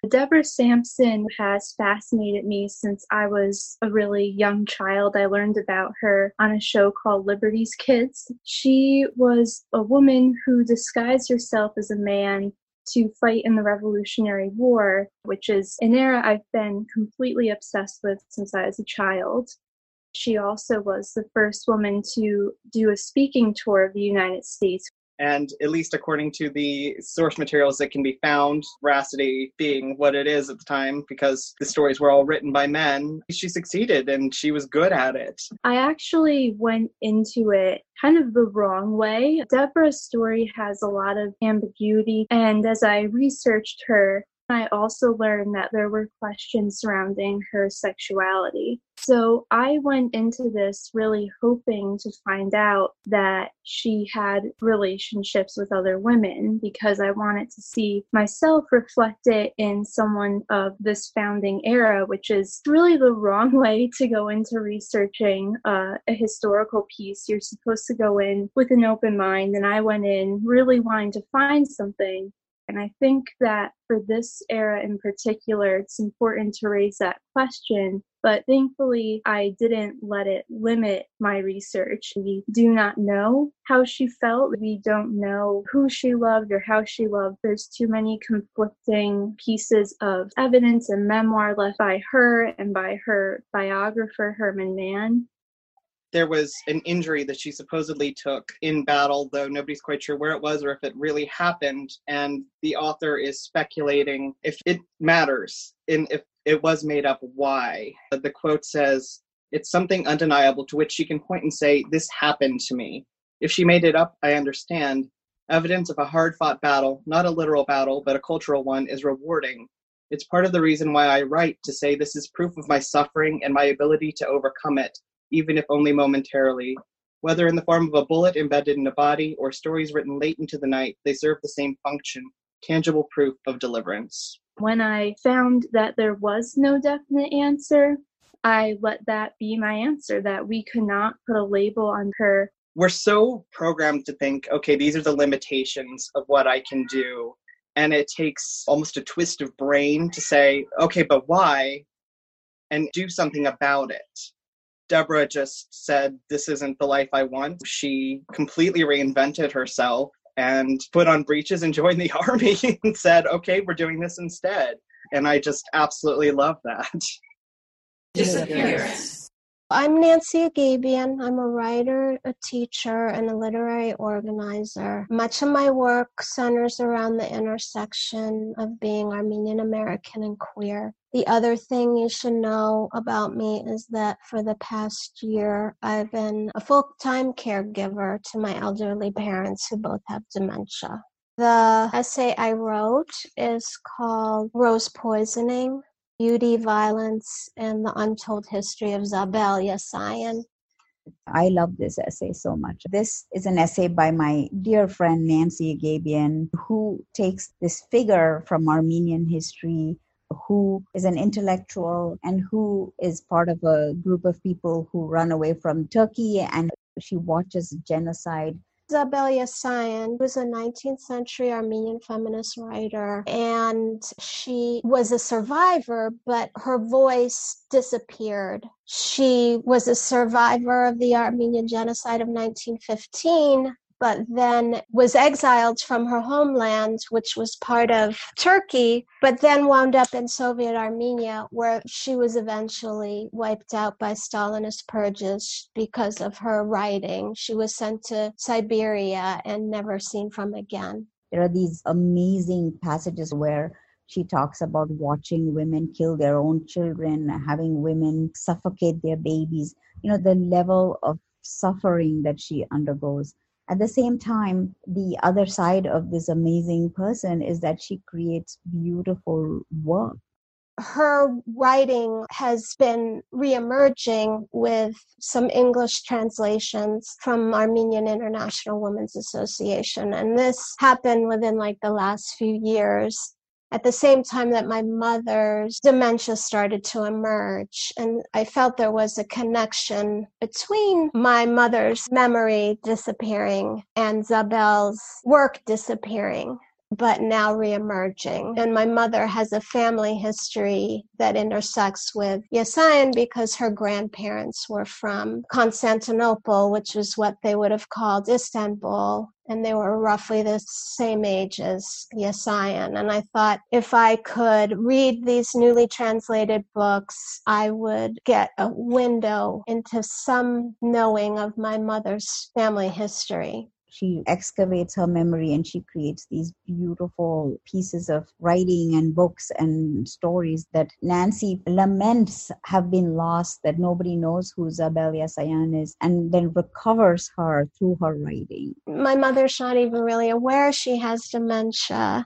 Deborah Sampson has fascinated me since I was a really young child. I learned about her on a show called Liberty's Kids. She was a woman who disguised herself as a man to fight in the Revolutionary War, which is an era I've been completely obsessed with since I was a child. She also was the first woman to do a speaking tour of the United States. And at least according to the source materials that can be found, veracity being what it is at the time, because the stories were all written by men, she succeeded and she was good at it. I actually went into it kind of the wrong way. Deborah's story has a lot of ambiguity, and as I researched her, I also learned that there were questions surrounding her sexuality. So I went into this really hoping to find out that she had relationships with other women because I wanted to see myself reflected in someone of this founding era, which is really the wrong way to go into researching uh, a historical piece. You're supposed to go in with an open mind, and I went in really wanting to find something and I think that for this era in particular, it's important to raise that question. But thankfully, I didn't let it limit my research. We do not know how she felt. We don't know who she loved or how she loved. There's too many conflicting pieces of evidence and memoir left by her and by her biographer, Herman Mann there was an injury that she supposedly took in battle, though nobody's quite sure where it was or if it really happened. And the author is speculating if it matters, in if it was made up, why. The quote says, It's something undeniable to which she can point and say, This happened to me. If she made it up, I understand. Evidence of a hard fought battle, not a literal battle, but a cultural one, is rewarding. It's part of the reason why I write to say this is proof of my suffering and my ability to overcome it even if only momentarily. Whether in the form of a bullet embedded in a body or stories written late into the night, they serve the same function tangible proof of deliverance. When I found that there was no definite answer, I let that be my answer that we could not put a label on her. We're so programmed to think, okay, these are the limitations of what I can do. And it takes almost a twist of brain to say, okay, but why? And do something about it. Deborah just said, This isn't the life I want. She completely reinvented herself and put on breeches and joined the army and said, Okay, we're doing this instead. And I just absolutely love that. Disappearance. I'm Nancy Agabian. I'm a writer, a teacher, and a literary organizer. Much of my work centers around the intersection of being Armenian American and queer. The other thing you should know about me is that for the past year, I've been a full time caregiver to my elderly parents who both have dementia. The essay I wrote is called Rose Poisoning Beauty, Violence, and the Untold History of Zabel Yesayan. I love this essay so much. This is an essay by my dear friend Nancy Agabian, who takes this figure from Armenian history, who is an intellectual and who is part of a group of people who run away from Turkey and she watches genocide Zabel Yesayan was a 19th century Armenian feminist writer, and she was a survivor, but her voice disappeared. She was a survivor of the Armenian genocide of 1915, but then was exiled from her homeland, which was part of Turkey, but then wound up in Soviet Armenia, where she was eventually wiped out by Stalinist purges because of her writing. She was sent to Siberia and never seen from again. There are these amazing passages where she talks about watching women kill their own children, having women suffocate their babies, you know, the level of suffering that she undergoes at the same time the other side of this amazing person is that she creates beautiful work her writing has been reemerging with some English translations from Armenian International Women's Association. And this happened within like the last few years at the same time that my mother's dementia started to emerge. And I felt there was a connection between my mother's memory disappearing and Zabel's work disappearing but now reemerging. And my mother has a family history that intersects with Yesayan because her grandparents were from Constantinople, which is what they would have called Istanbul. And they were roughly the same age as Yesayan. And I thought if I could read these newly translated books, I would get a window into some knowing of my mother's family history she excavates her memory and she creates these beautiful pieces of writing and books and stories that Nancy laments have been lost, that nobody knows who Zabel Yesayan is, and then recovers her through her writing. My mother's not even really aware she has dementia.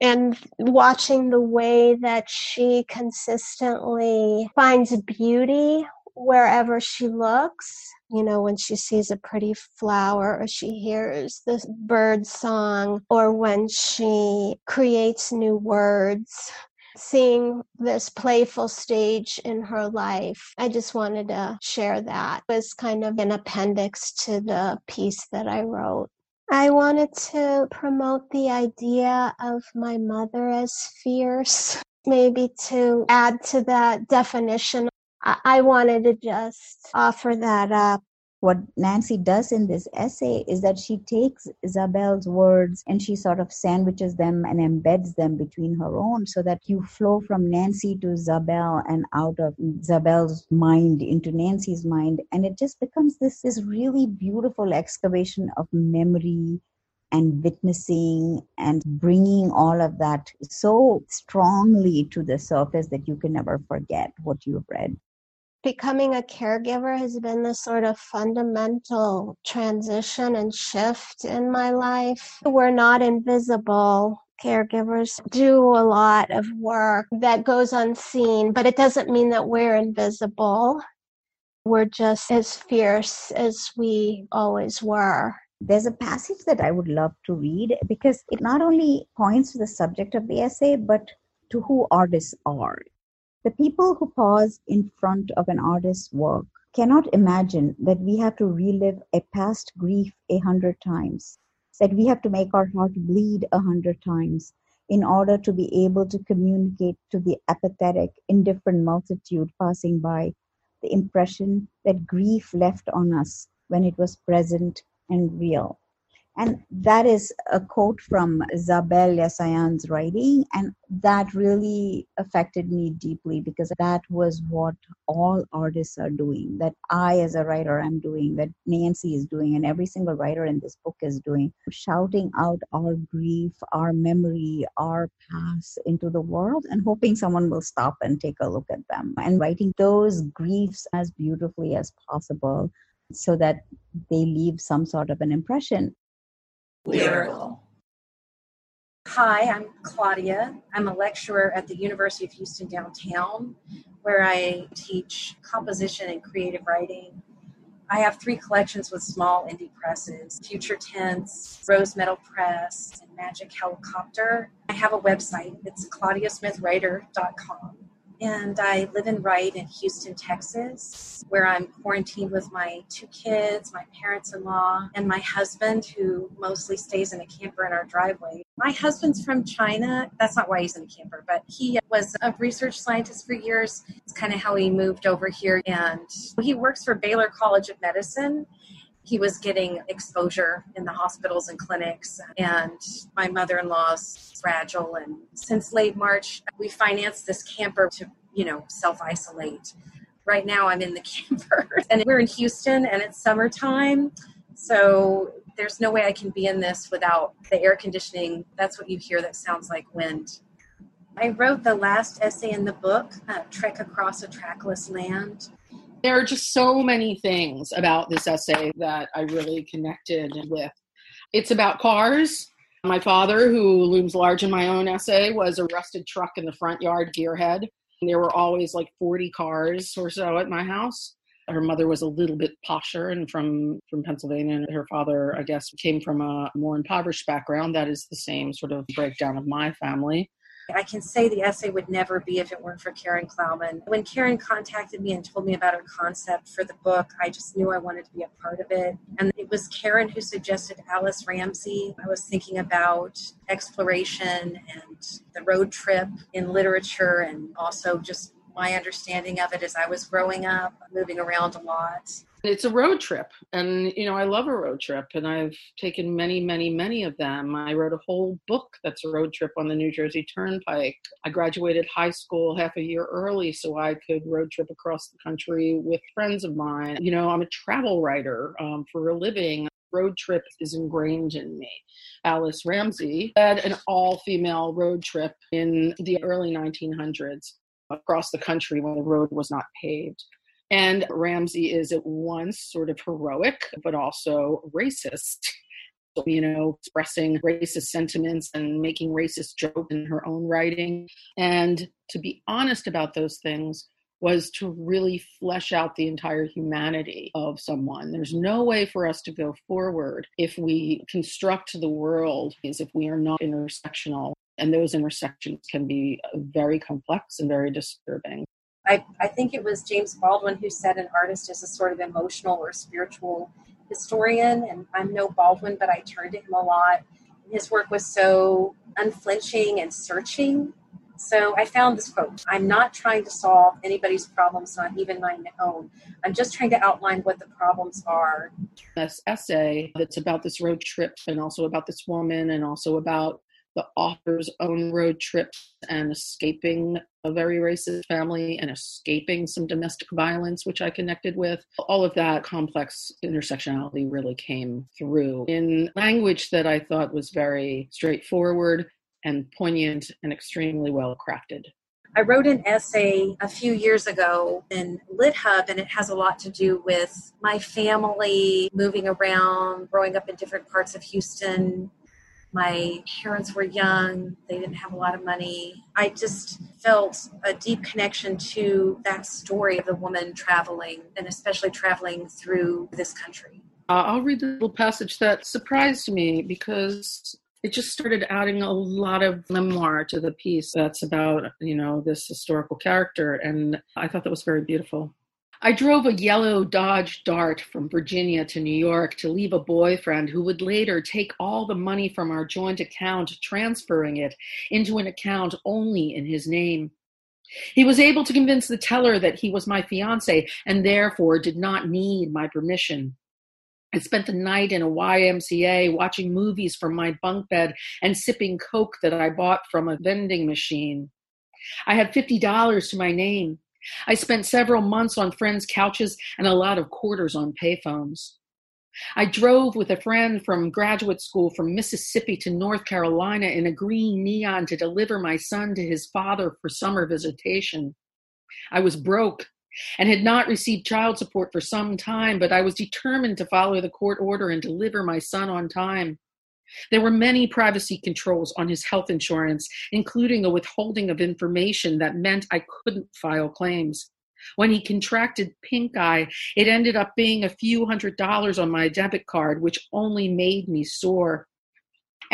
And watching the way that she consistently finds beauty wherever she looks you know, when she sees a pretty flower or she hears the bird song or when she creates new words. Seeing this playful stage in her life, I just wanted to share that. It was kind of an appendix to the piece that I wrote. I wanted to promote the idea of my mother as fierce, maybe to add to that definition I wanted to just offer that up. What Nancy does in this essay is that she takes Zabel's words and she sort of sandwiches them and embeds them between her own so that you flow from Nancy to Zabel and out of Zabel's mind into Nancy's mind. And it just becomes this, this really beautiful excavation of memory and witnessing and bringing all of that so strongly to the surface that you can never forget what you've read becoming a caregiver has been the sort of fundamental transition and shift in my life. We're not invisible. Caregivers do a lot of work that goes unseen, but it doesn't mean that we're invisible. We're just as fierce as we always were. There's a passage that I would love to read because it not only points to the subject of the essay, but to who artists are. The people who pause in front of an artist's work cannot imagine that we have to relive a past grief a hundred times, that we have to make our heart bleed a hundred times in order to be able to communicate to the apathetic, indifferent multitude passing by the impression that grief left on us when it was present and real. And that is a quote from Zabel Yesayan's writing. And that really affected me deeply because that was what all artists are doing, that I, as a writer, am doing, that Nancy is doing, and every single writer in this book is doing, shouting out our grief, our memory, our past into the world and hoping someone will stop and take a look at them and writing those griefs as beautifully as possible so that they leave some sort of an impression. Lyrical. Hi, I'm Claudia. I'm a lecturer at the University of Houston downtown, where I teach composition and creative writing. I have three collections with small indie presses Future Tense, Rose Metal Press, and Magic Helicopter. I have a website, it's claudiasmithwriter.com and I live and write in Houston, Texas, where I'm quarantined with my two kids, my parents in law, and my husband, who mostly stays in a camper in our driveway. My husband's from China. That's not why he's in a camper, but he was a research scientist for years. It's kind of how he moved over here, and he works for Baylor College of Medicine he was getting exposure in the hospitals and clinics. And my mother in law's fragile. And since late March, we financed this camper to, you know, self isolate. Right now, I'm in the camper and we're in Houston and it's summertime. So there's no way I can be in this without the air conditioning. That's what you hear that sounds like wind. I wrote the last essay in the book, uh, Trek Across a Trackless Land. There are just so many things about this essay that I really connected with. It's about cars. My father, who looms large in my own essay, was a rusted truck in the front yard, gearhead. There were always like 40 cars or so at my house. Her mother was a little bit posher and from, from Pennsylvania, and her father, I guess, came from a more impoverished background. That is the same sort of breakdown of my family. I can say the essay would never be if it weren't for Karyn Kloumann. When Karyn contacted me and told me about her concept for the book, I just knew I wanted to be a part of it. And it was Karyn who suggested Alice Ramsey. I was thinking about exploration and the road trip in literature and also just my understanding of it as I was growing up, moving around a lot. It's a road trip. And, you know, I love a road trip and I've taken many, many, many of them. I wrote a whole book that's a road trip on the New Jersey Turnpike. I graduated high school half a year early so I could road trip across the country with friends of mine. You know, I'm a travel writer um, for a living road trip is ingrained in me. Alice Ramsey led an all female road trip in the early 1900s across the country when the road was not paved. And Ramsey is at once sort of heroic, but also racist. You know, expressing racist sentiments and making racist jokes in her own writing. And to be honest about those things was to really flesh out the entire humanity of someone. There's no way for us to go forward if we construct the world as if we are not intersectional and those intersections can be very complex and very disturbing. I, I think it was James Baldwin who said an artist is a sort of emotional or spiritual historian. And I'm no Baldwin, but I turned to him a lot. His work was so unflinching and searching. So I found this quote I'm not trying to solve anybody's problems, not even my own. I'm just trying to outline what the problems are. This essay that's about this road trip and also about this woman and also about the author's own road trips and escaping a very racist family and escaping some domestic violence, which I connected with. All of that complex intersectionality really came through in language that I thought was very straightforward and poignant and extremely well crafted. I wrote an essay a few years ago in LitHub, and it has a lot to do with my family moving around, growing up in different parts of Houston, my parents were young, they didn't have a lot of money. I just felt a deep connection to that story of the woman traveling, and especially traveling through this country. Uh, I'll read the little passage that surprised me because it just started adding a lot of memoir to the piece that's about, you know, this historical character. And I thought that was very beautiful. I drove a yellow Dodge Dart from Virginia to New York to leave a boyfriend who would later take all the money from our joint account, transferring it into an account only in his name. He was able to convince the teller that he was my fiance and therefore did not need my permission. I spent the night in a YMCA watching movies from my bunk bed and sipping Coke that I bought from a vending machine. I had $50 to my name. I spent several months on friends' couches and a lot of quarters on payphones. I drove with a friend from graduate school from Mississippi to North Carolina in a green neon to deliver my son to his father for summer visitation. I was broke and had not received child support for some time, but I was determined to follow the court order and deliver my son on time. There were many privacy controls on his health insurance, including a withholding of information that meant I couldn't file claims. When he contracted pink eye, it ended up being a few hundred dollars on my debit card, which only made me sore.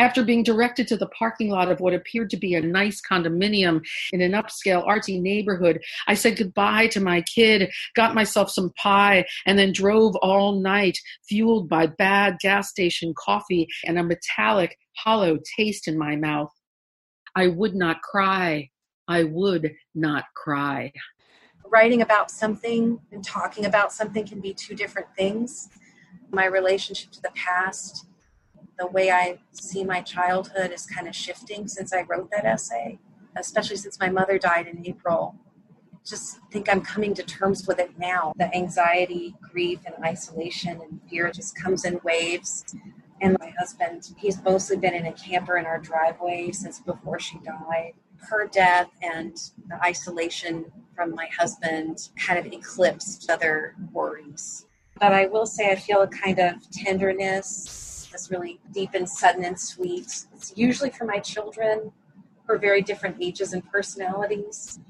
After being directed to the parking lot of what appeared to be a nice condominium in an upscale artsy neighborhood, I said goodbye to my kid, got myself some pie, and then drove all night, fueled by bad gas station coffee and a metallic, hollow taste in my mouth. I would not cry. I would not cry. Writing about something and talking about something can be two different things My relationship to the past, the way I see my childhood is kind of shifting since I wrote that essay, especially since my mother died in April. Just think I'm coming to terms with it now. The anxiety, grief, and isolation and fear just comes in waves. And my husband, he's mostly been in a camper in our driveway since before she died. Her death and the isolation from my husband kind of eclipsed other worries. But I will say I feel a kind of tenderness, this really deep and sudden and sweet. It's usually for my children who are very different ages and personalities.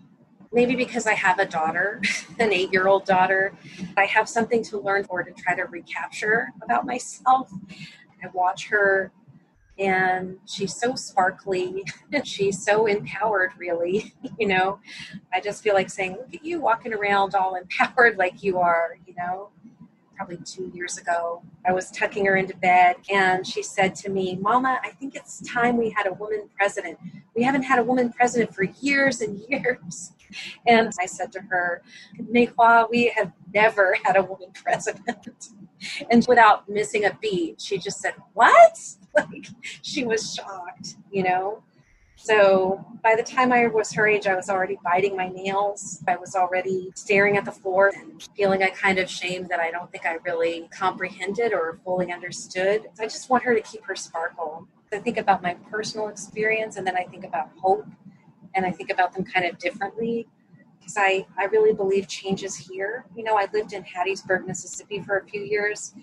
Maybe because I have a daughter, an eight year old daughter, I have something to learn for to try to recapture about myself. I watch her and she's so sparkly she's so empowered really you know i just feel like saying look at you walking around all empowered like you are you know probably two years ago i was tucking her into bed and she said to me mama i think it's time we had a woman president. We haven't had a woman president for years and years. And i said to her Mehua, we have never had a woman president. And without missing a beat she just said what? Like she was shocked, you know. So by the time I was her age, I was already biting my nails. I was already staring at the floor and feeling a kind of shame that I don't think I really comprehended or fully understood. I just want her to keep her sparkle. I think about my personal experience and then I think about hope and I think about them kind of differently because I, I really believe change is here. You know, I lived in Hattiesburg, Mississippi for a few years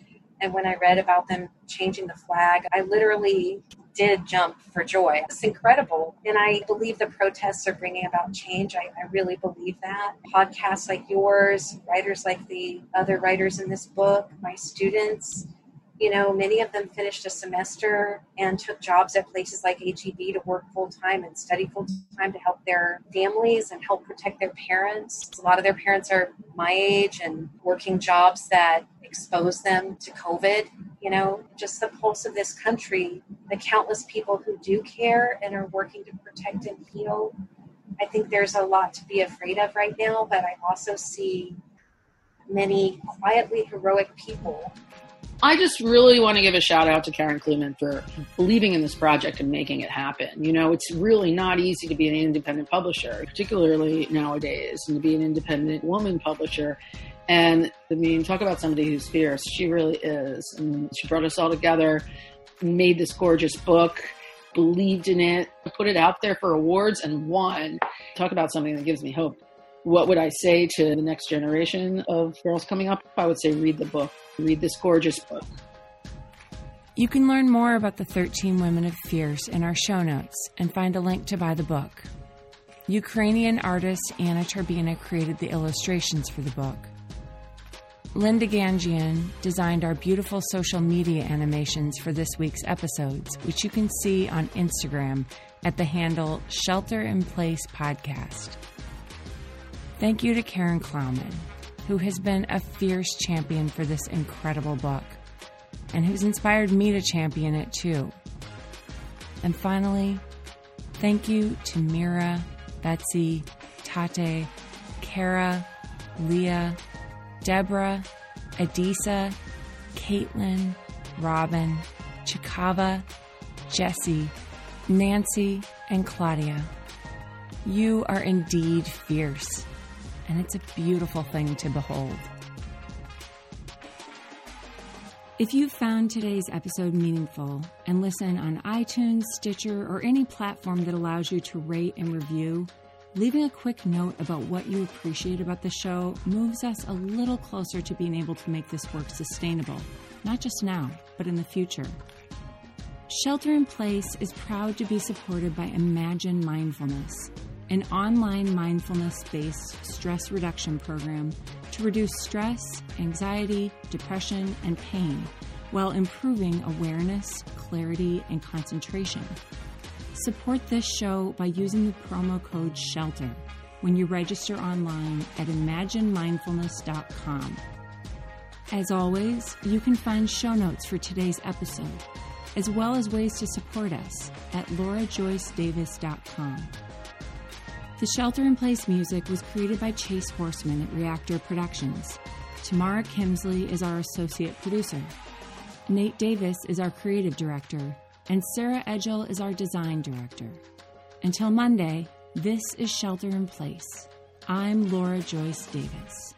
and when I read about them changing the flag, I literally did jump for joy. It's incredible. And I believe the protests are bringing about change. I, I, really believe that. Podcasts like yours, writers like the other writers in this book, my students, you know, many of them finished a semester and took jobs at places like HEB to work full time and study full time to help their families and help protect their parents. A lot of their parents are my age and working jobs that expose them to COVID. You know, just the pulse of this country, the countless people who do care and are working to protect and heal. I think there's a lot to be afraid of right now, but I also see many quietly heroic people I just really want to give a shout out to Karyn Kloumann for believing in this project and making it happen. You know, it's really not easy to be an independent publisher, particularly nowadays, and to be an independent woman publisher. And I mean, talk about somebody who's fierce. She really is. And she brought us all together, made this gorgeous book, believed in it, put it out there for awards, and won. Talk about something that gives me hope. What would I say to the next generation of girls coming up? I would say read the book read this gorgeous book. You can learn more about the 13 Women of Fierce in our show notes and find a link to buy the book. Ukrainian artist Anna Turbina created the illustrations for the book. Linda Gangian designed our beautiful social media animations for this week's episodes, which you can see on Instagram at the handle Shelter in Place Podcast. Thank you to Karyn Kloumann who has been a fierce champion for this incredible book and who's inspired me to champion it too. And finally, thank you to Meera, Betsy, Tate, Kara, Leah, Deborah, Adisa, Caitlin, Robin, Chikaba, Jesse, Nancy, and Claudia. You are indeed fierce and it's a beautiful thing to behold. If you found today's episode meaningful and listen on iTunes, Stitcher, or any platform that allows you to rate and review, leaving a quick note about what you appreciate about the show moves us a little closer to being able to make this work sustainable, not just now, but in the future. Shelter in Place is proud to be supported by Imagine Mindfulness an online mindfulness based stress reduction program to reduce stress, anxiety, depression, and pain while improving awareness, clarity, and concentration. Support this show by using the promo code SHELTER when you register online at imaginemindfulness.com. As always, you can find show notes for today's episode, as well as ways to support us at laurajoycedavis.com. The Shelter in Place music was created by Chase Horseman at Reactor Productions. Tamara Kimsley is our associate producer. Nate Davis is our creative director, and Sarah Edgel is our design director. Until Monday, this is Shelter in Place. I'm Laura Joyce Davis.